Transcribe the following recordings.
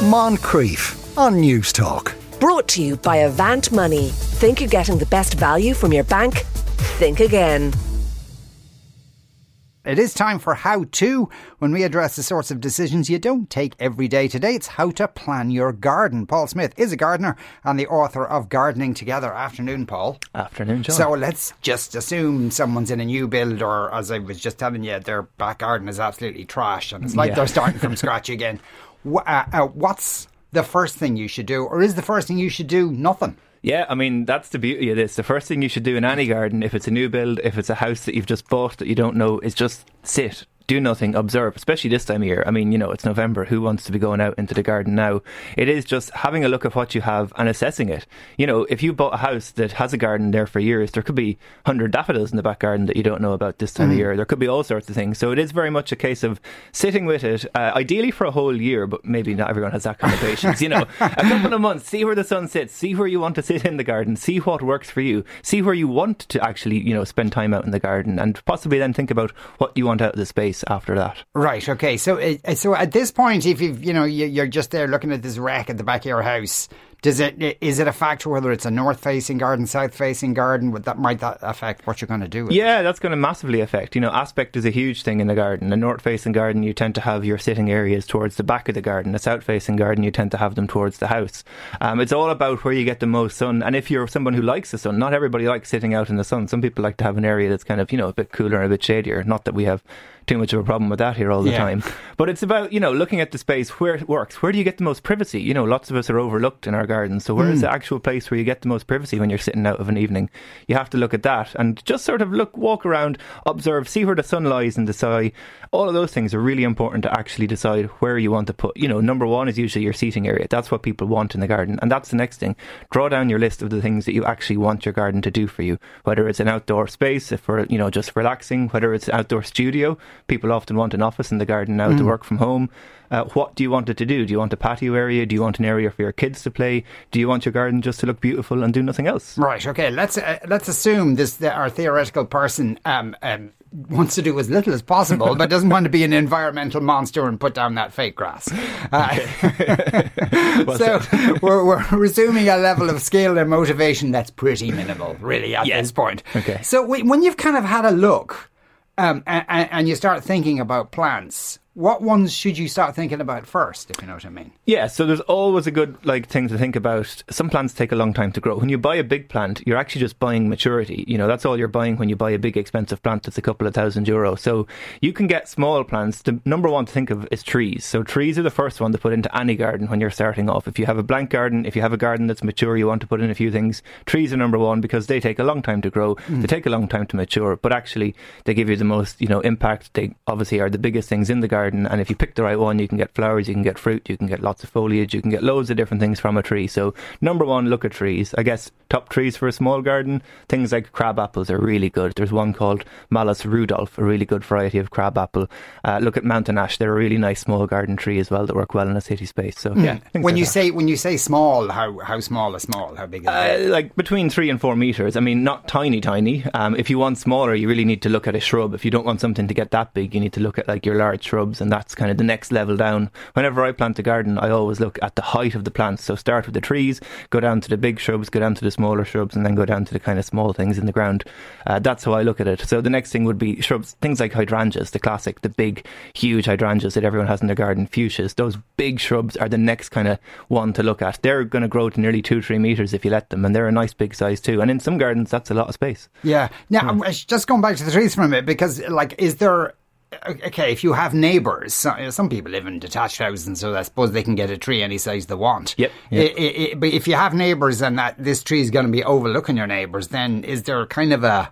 Moncrieff on Newstalk. Brought to you by Avant Money. Think you're getting the best value from your bank? Think again. It is time for How To when we address the sorts of decisions you don't take every day. Today it's how to plan your garden. Paul Smith is a gardener and the author of Gardening Together. Afternoon, Paul. Afternoon, John. So let's just assume someone's in a new build, or as I was just telling you, their back garden is absolutely trash and it's like Yeah. they're starting from scratch again. Uh, uh, what's the first thing you should do, or is the first thing you should do nothing? Yeah, I mean, that's the beauty of this. The first thing you should do in any garden, if it's a new build, if it's a house that you've just bought that you don't know, is just sit. Do nothing, observe, especially this time of year. I mean, you know, it's November. Who wants to be going out into the garden now? It is just having a look at what you have and assessing it. You know, if you bought a house that has a garden there for years, there could be 100 daffodils in the back garden that you don't know about this time of year. There could be all sorts of things. So it is very much a case of sitting with it, uh, ideally for a whole year, but maybe not everyone has that kind of patience. You know, a couple of months, see where the sun sits, see where you want to sit in the garden, see what works for you, see where you want to actually, you know, spend time out in the garden, and possibly then think about what you want out of the space after that. Right. Okay. So, uh, so at this point, if you've you know you're just there looking at this wreck at the back of your house, does it is it a factor whether it's a north facing garden, south facing garden? Would that might that affect what you're going to do? With it? Yeah, that's going to massively affect. You know, aspect is a huge thing in the garden. A north facing garden, you tend to have your sitting areas towards the back of the garden. A south facing garden, you tend to have them towards the house. Um, it's all about where you get the most sun. And if you're someone who likes the sun, not everybody likes sitting out in the sun. Some people like to have an area that's kind of, you know, a bit cooler and a bit shadier. Not that we have too much of a problem with that here all the Yeah. time. But it's about, you know, looking at the space where it works. Where do you get the most privacy? You know, lots of us are overlooked in our gardens. So where is hmm. the actual place where you get the most privacy when you're sitting out of an evening? You have to look at that and just sort of look, walk around, observe, see where the sun lies and the sky. All of those things are really important to actually decide where you want to put. You know, number one is usually your seating area. That's what people want in the garden. And that's the next thing. Draw down your list of the things that you actually want your garden to do for you. Whether it's an outdoor space if for, you know, just relaxing, whether it's an outdoor studio. People often want an office in the garden now to hmm. work from home. Uh, what do you want it to do? Do you want a patio area? Do you want an area for your kids to play? Do you want your garden just to look beautiful and do nothing else? Right. Okay. Let's uh, let's assume this that our theoretical person um, um, wants to do as little as possible, but doesn't want to be an environmental monster and put down that fake grass. Uh, so we're, we're resuming a level of skill and motivation that's pretty minimal, really, at Yeah. this point. Okay. So we, when you've kind of had a look um, and, and you start thinking about plants, what ones should you start thinking about first, if you know what I mean? Yeah, so there's always a good like thing to think about. Some plants take a long time to grow. When you buy a big plant, you're actually just buying maturity. You know, that's all you're buying when you buy a big expensive plant that's a couple of thousand euro. So you can get small plants. The number one to think of is trees. So trees are the first one to put into any garden when you're starting off. If you have a blank garden, if you have a garden that's mature, you want to put in a few things. Trees are number one because they take a long time to grow. Mm. They take a long time to mature, but actually they give you the most, you know, impact. They obviously are the biggest things in the garden. And if you pick the right one, you can get flowers, you can get fruit, you can get lots of foliage, you can get loads of different things from a tree. So number one, look at trees. I guess top trees for a small garden, things like crab apples are really good. There's one called Malus Rudolph, a really good variety of crab apple. Uh, look at mountain ash; they're a really nice small garden tree as well that work well in a city space. So yeah, Hmm. When you that. say when you say small, how how small is small? How big is Uh, it? like between three and four meters. I mean, not tiny, tiny. Um, if you want smaller, you really need to look at a shrub. If you don't want something to get that big, you need to look at like your large shrubs, and that's kind of the next level down. Whenever I plant a garden, I always look at the height of the plants. So start with the trees, go down to the big shrubs, go down to the smaller shrubs, and then go down to the kind of small things in the ground. Uh, that's how I look at it. So the next thing would be shrubs, things like hydrangeas, the classic, the big, huge hydrangeas that everyone has in their garden, fuchsias. Those big shrubs are the next kind of one to look at. They're going to grow to nearly two, three meters if you let them, and they're a nice big size too. And in some gardens, that's a lot of space. Yeah. Now, I'm just going back to the trees for a minute because, like, is there. Okay, if you have neighbours, some people live in detached houses, and so I suppose they can get a tree any size they want. Yep, I- I- I- but if you have neighbours and that this tree is going to be overlooking your neighbours, then is there kind of a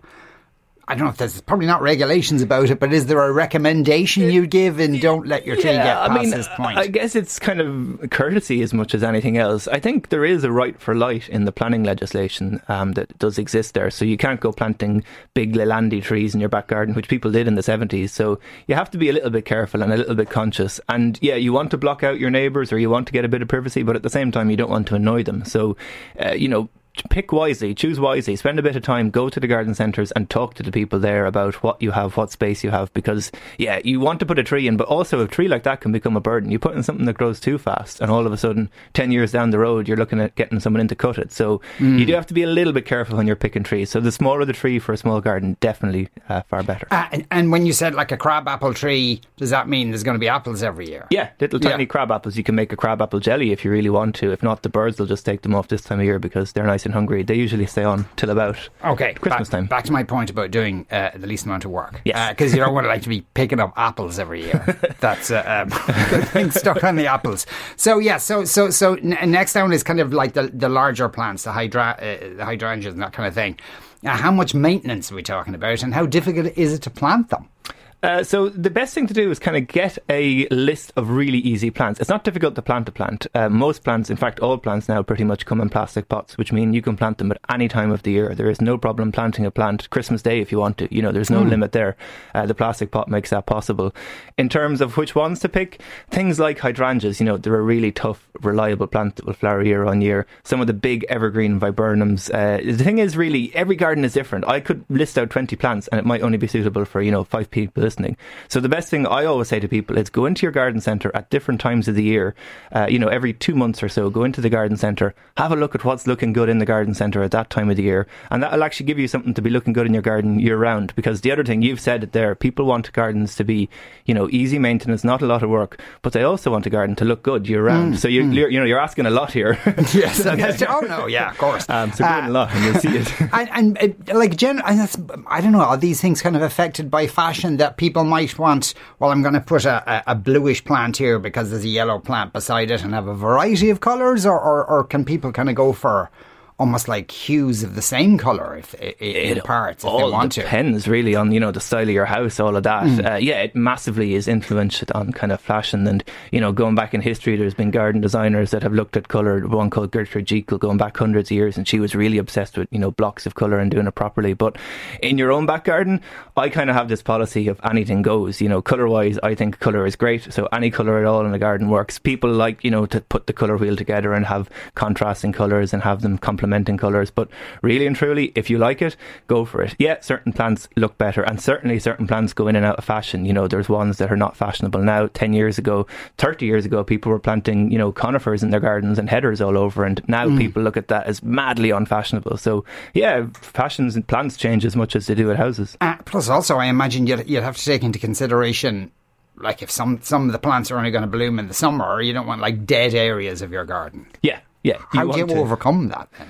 I don't know if there's probably not regulations about it, but is there a recommendation you give and don't let your tree get past I mean, this point? I guess it's kind of courtesy as much as anything else. I think there is a right for light in the planning legislation um, that does exist there. So you can't go planting big Leylandii trees in your back garden, which people did in the 70s. So you have to be a little bit careful and a little bit conscious. And yeah, you want to block out your neighbours or you want to get a bit of privacy, but at the same time, you don't want to annoy them. So, uh, you know, pick wisely, choose wisely, spend a bit of time, go to the garden centres and talk to the people there about what you have, what space you have. Because, yeah, you want to put a tree in, but also a tree like that can become a burden. You put in something that grows too fast, and all of a sudden, 10 years down the road, you're looking at getting someone in to cut it. So mm. you do have to be a little bit careful when you're picking trees. So the smaller the tree for a small garden, definitely uh, far better. Uh, and, and, when you said like a crab apple tree, does that mean there's going to be apples every year? Yeah, little tiny yeah. crab apples. You can make a crab apple jelly if you really want to. If not, the birds will just take them off this time of year because they're nice and hungry. They usually stay on till about okay Christmas back, time. Back to my point about doing uh, the least amount of work. Yes, because uh, you don't want to like to be picking up apples every year. That's uh, um, stuck on the apples. So yeah, so so so n- next down is kind of like the the larger plants, the hydra, uh, the hydrangeas and that kind of thing. Uh, how much maintenance are we talking about, and how difficult is it to plant them? Uh, so the best thing to do is kind of get a list of really easy plants. It's not difficult to plant a plant. Uh, most plants, in fact, all plants now pretty much come in plastic pots, which mean you can plant them at any time of the year. There is no problem planting a plant Christmas Day if you want to. You know, there's no mm. limit there. Uh, the plastic pot makes that possible. In terms of which ones to pick, things like hydrangeas, you know, they're a really tough, reliable plant that will flower year on year. Some of the big evergreen viburnums. Uh, the thing is, really, every garden is different. I could list out 20 plants and it might only be suitable for, you know, five people listening. So the best thing I always say to people is go into your garden centre at different times of the year. Uh, you know, every two months or so, go into the garden centre, have a look at what's looking good in the garden centre at that time of the year, and that'll actually give you something to be looking good in your garden year round. Because the other thing you've said it there, people want gardens to be, you know, easy maintenance, not a lot of work, but they also want a garden to look good year round. Mm, so you, mm. you know, you're asking a lot here. yes. oh no, yeah, of course. Um, so uh, a lot, and you'll see it. and, and uh, like, gen- and I don't know, are these things kind of affected by fashion that people might want, well, I'm going to put a, a, bluish plant here because there's a yellow plant beside it and have a variety of colours, or, or, or can people kind of go for almost like hues of the same color if, if in parts if all they want depends to. really on you know the style of your house all of that mm. uh, yeah it massively is influenced on kind of fashion and you know going back in history there's been garden designers that have looked at color one called Gertrude Jekyll going back hundreds of years and she was really obsessed with you know blocks of color and doing it properly but in your own back garden I kind of have this policy of anything goes you know color wise I think color is great so any color at all in the garden works people like you know to put the color wheel together and have contrasting colors and have them complement complementing colours. But really and truly, if you like it, go for it. Yeah, certain plants look better, and certainly certain plants go in and out of fashion. You know, there's ones that are not fashionable now. Ten years ago, thirty years ago, people were planting you know conifers in their gardens and heathers all over, and now mm. people look at that as madly unfashionable. So yeah, fashions and plants change as much as they do at houses. Uh, plus, also, I imagine you'd, you'd have to take into consideration like if some some of the plants are only going to bloom in the summer, you don't want like dead areas of your garden. Yeah, yeah. How do you to. overcome that then?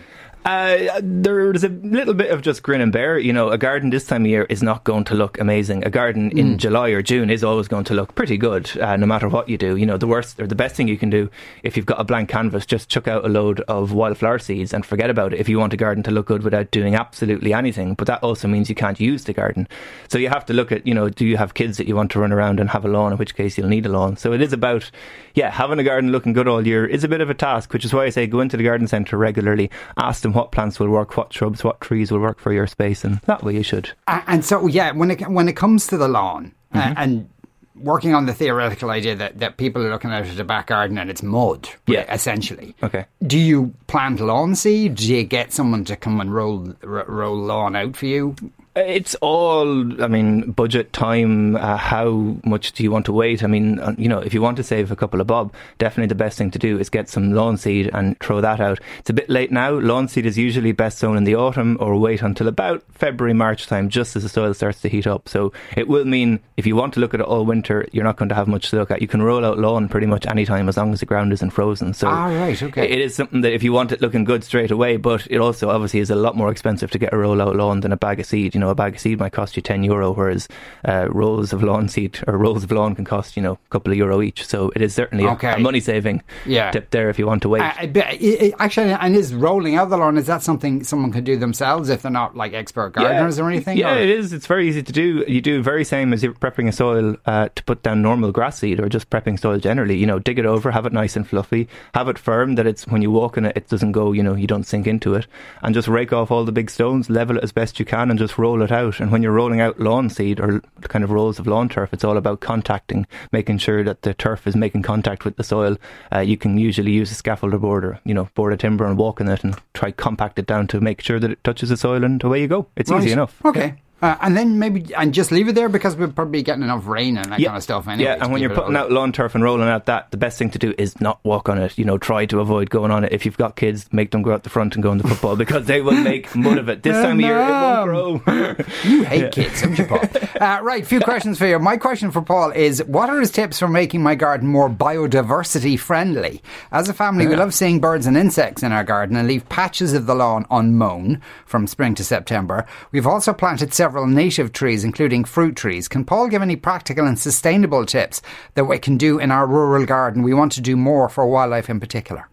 Uh, there's a little bit of just grin and bear. You know, a garden this time of year is not going to look amazing. A garden mm. in July or June is always going to look pretty good, uh, no matter what you do. You know, the worst or the best thing you can do if you've got a blank canvas, just chuck out a load of wildflower seeds and forget about it. If you want a garden to look good without doing absolutely anything, but that also means you can't use the garden. So you have to look at, you know, do you have kids that you want to run around and have a lawn? In which case you'll need a lawn. So it is about, yeah, having a garden looking good all year is a bit of a task, which is why I say go into the garden centre regularly, ask them what plants will work what shrubs, what trees will work for your space, and that way you should. and so, yeah, when it when it comes to the lawn uh, mm-hmm. and working on the theoretical idea that, that people are looking out at a back garden and it's mud, yeah, essentially. Okay. Do you plant lawn seed? Do you get someone to come and roll roll lawn out for you? It's all, I mean, budget, time, uh, how much do you want to wait? I mean, uh, you know, if you want to save a couple of bob, definitely the best thing to do is get some lawn seed and throw that out. It's a bit late now. Lawn seed is usually best sown in the autumn or wait until about February, March time, just as the soil starts to heat up. So it will mean if you want to look at it all winter, you're not going to have much to look at. You can roll out lawn pretty much any time as long as the ground isn't frozen. So ah, right, okay. it is something that if you want it looking good straight away, but it also obviously is a lot more expensive to get a roll out lawn than a bag of seed. You know, a bag of seed might cost you 10 euro, whereas uh, rolls of lawn seed or rolls of lawn can cost, you know, a couple of euro each. So it is certainly okay. a, a money saving yeah. tip there if you want to wait. Uh, actually, and is rolling out the lawn, is that something someone can do themselves if they're not like expert gardeners yeah. or anything? Yeah, or? it is. It's very easy to do. You do very same as you're prepping a soil uh, to put down normal grass seed or just prepping soil generally. You know, dig it over, have it nice and fluffy, have it firm that it's when you walk in it, it doesn't go, you know, you don't sink into it, and just rake off all the big stones, level it as best you can, and just roll roll it out. And when you're rolling out lawn seed or kind of rolls of lawn turf, it's all about contacting, making sure that the turf is making contact with the soil. Uh, you can usually use a scaffold or board or you know, board of timber and walk in it and try compact it down to make sure that it touches the soil and away you go. It's Right. easy enough. Okay. Uh, and then maybe and just leave it there because we're probably getting enough rain and that kind of stuff anyway. Yeah, and when you're putting out lawn turf and rolling out that, the best thing to do is not walk on it. You know, try to avoid going on it. If you've got kids, make them go out the front and go on the football because they will make mud of it. This time of year, it won't grow. You hate kids, don't you, Paul? uh, right, few questions for you. My question for Paul is what are his tips for making my garden more biodiversity friendly? As a family, we love seeing birds and insects in our garden and leave patches of the lawn unmown from spring to September. We've also planted several native trees, including fruit trees. Can Paul give any practical and sustainable tips that we can do in our rural garden? We want to do more for wildlife in particular.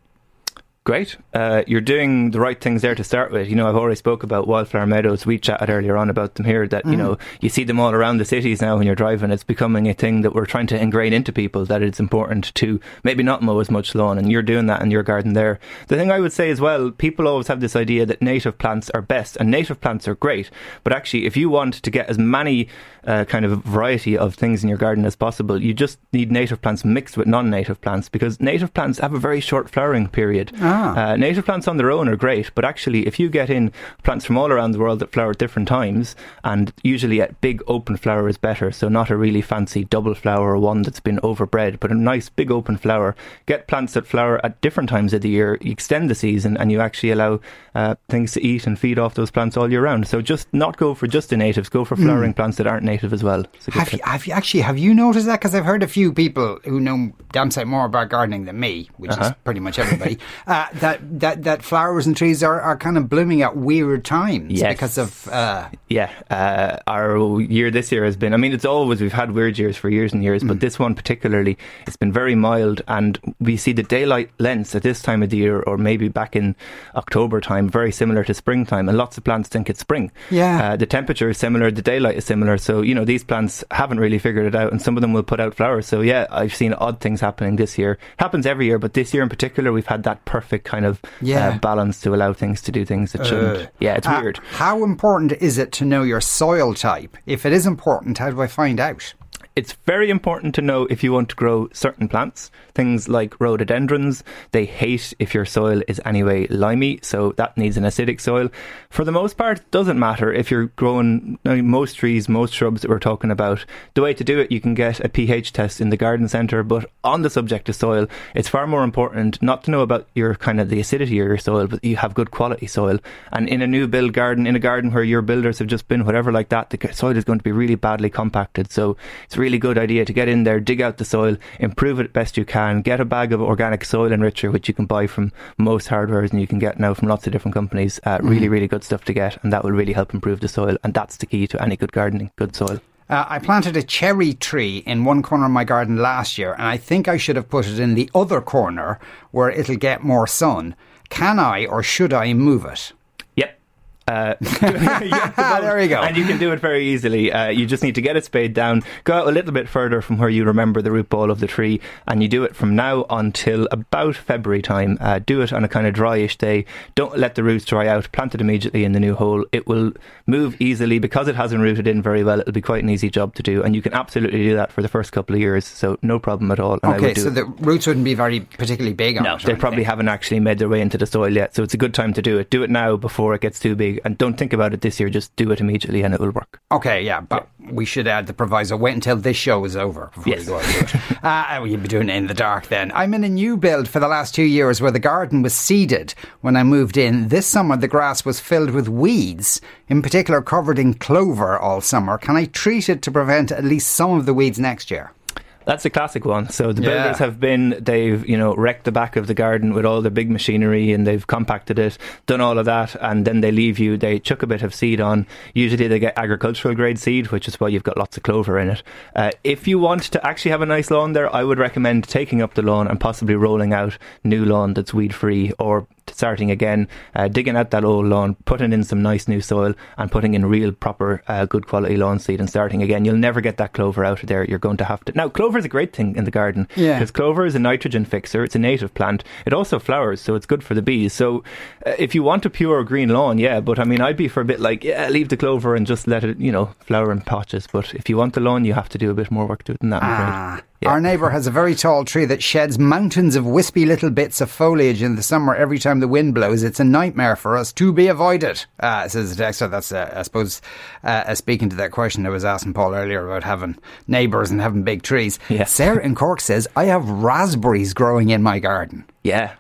Great. Uh, you're doing the right things there to start with. You know, I've already spoke about wildflower meadows. We chatted earlier on about them here that, you know, you see them all around the cities now when you're driving. It's becoming a thing that we're trying to ingrain into people that it's important to maybe not mow as much lawn and you're doing that in your garden there. The thing I would say as well, people always have this idea that native plants are best and native plants are great. But actually, if you want to get as many uh, kind of variety of things in your garden as possible, you just need native plants mixed with non-native plants because native plants have a very short flowering period. Uh, native plants on their own are great, but actually, if you get in plants from all around the world that flower at different times, and usually a big open flower is better, so not a really fancy double flower or one that's been overbred, but a nice big open flower. Get plants that flower at different times of the year, you extend the season, and you actually allow uh, things to eat and feed off those plants all year round. So just not go for just the natives, go for flowering plants that aren't native as well. It's a good Have you, have you actually have you noticed that? Because I've heard a few people who know damn sight more about gardening than me, which is pretty much everybody. uh, that that that flowers and trees are, are kind of blooming at weird times Yes. because of uh, Yeah, uh, our year this year has been. I mean, it's always we've had weird years for years and years, but this one particularly, it's been very mild, and we see the daylight lengths at this time of the year, or maybe back in October time, very similar to springtime, and lots of plants think it's spring. Yeah. uh, the temperature is similar, the daylight is similar, so you know these plants haven't really figured it out, and some of them will put out flowers. So yeah, I've seen odd things happening this year. Happens every year, but this year in particular, we've had that perfect kind of Yeah. uh, balance to allow things to do things that shouldn't. yeah, it's uh, weird. How important is it to know your soil type? If it is important, how do I find out? It's very important to know if you want to grow certain plants. Things like rhododendrons, they hate if your soil is anyway limey, so that needs an acidic soil. For the most part, it doesn't matter if you're growing most trees, most shrubs that we're talking about. The way to do it, you can get a pH test in the garden centre, but on the subject of soil, it's far more important not to know about your kind of the acidity of your soil, but you have good quality soil. And in a new build garden, in a garden where your builders have just been, whatever like that, the soil is going to be really badly compacted. So it's a really good idea to get in there, dig out the soil, improve it best you can, get a bag of organic soil enricher, which you can buy from most hardwares and you can get now from lots of different companies. Uh, Really, really good stuff to get, and that will really help improve the soil. And that's the key to any good gardening, good soil. Uh, I planted a cherry tree in one corner of my garden last year, and I think I should have put it in the other corner where it'll get more sun. Can I or should I move it? Uh. There you go. And you can do it very easily. Uh, you just need to get it spade down, go out a little bit further from where you remember the root ball of the tree, and you do it from now until about February time. Uh, do it on a kind of dryish day. Don't let the roots dry out. Plant it immediately in the new hole. It will move easily because it hasn't rooted in very well. It'll be quite an easy job to do, and you can absolutely do that for the first couple of years. So no problem at all. And I Okay, so it. the roots wouldn't be very particularly big No, they probably haven't actually made their way into the soil yet. So it's a good time to do it. Do it now before it gets too big. And don't think about it this year. Just do it immediately and it will work. Okay, yeah, but we should add the proviso. Wait until this show is over before Yes. you go out uh, you'll be doing it in the dark then. I'm in a new build for the last two years where the garden was seeded when I moved in. This summer, the grass was filled with weeds, in particular covered in clover all summer. Can I treat it to prevent at least some of the weeds next year? That's a classic one. So the Yeah. builders have been, they've, you know, wrecked the back of the garden with all the big machinery and they've compacted it, done all of that, and then they leave you, they chuck a bit of seed on. Usually they get agricultural grade seed, which is why you've got lots of clover in it. Uh, if you want to actually have a nice lawn there, I would recommend taking up the lawn and possibly rolling out new lawn that's weed free or starting again, uh, digging out that old lawn, putting in some nice new soil, and putting in real proper uh, good quality lawn seed and starting again. You'll never get that clover out of there. You're going to have to. Now, clover is a great thing in the garden Yeah. because clover is a nitrogen fixer. It's a native plant. It also flowers, so it's good for the bees. So, uh, if you want a pure green lawn, yeah, but I mean, I'd be for a bit like, yeah, leave the clover and just let it, you know, flower in patches. But if you want the lawn, you have to do a bit more work to it than that. Afraid. Ah. Yeah. Our neighbour has a very tall tree that sheds mountains of wispy little bits of foliage in the summer every time the wind blows. It's a nightmare for us to be avoided, uh, says the texter. That's, uh, I suppose, uh, uh, speaking to that question I was asking Paul earlier about having neighbours and having big trees. Yeah. Sarah in Cork says, I have raspberries growing in my garden. Yeah.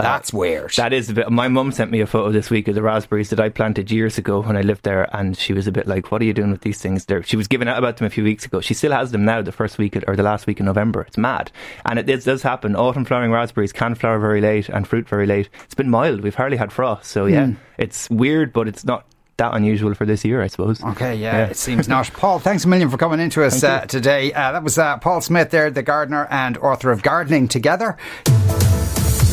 Uh, That's weird. That is a bit. My mum sent me a photo this week of the raspberries that I planted years ago when I lived there, and she was a bit like, "What are you doing with these things?" There, she was giving out about them a few weeks ago. She still has them now. The first week or the last week in November. It's mad, and it, does happen. Autumn flowering raspberries can flower very late and fruit very late. It's been mild. We've hardly had frost, so yeah, Hmm. it's weird, but it's not that unusual for this year, I suppose. Okay, yeah, it seems not. Paul, thanks a million for coming into us uh, today. Uh, that was uh, Paul Smith there, the gardener and author of Gardening Together.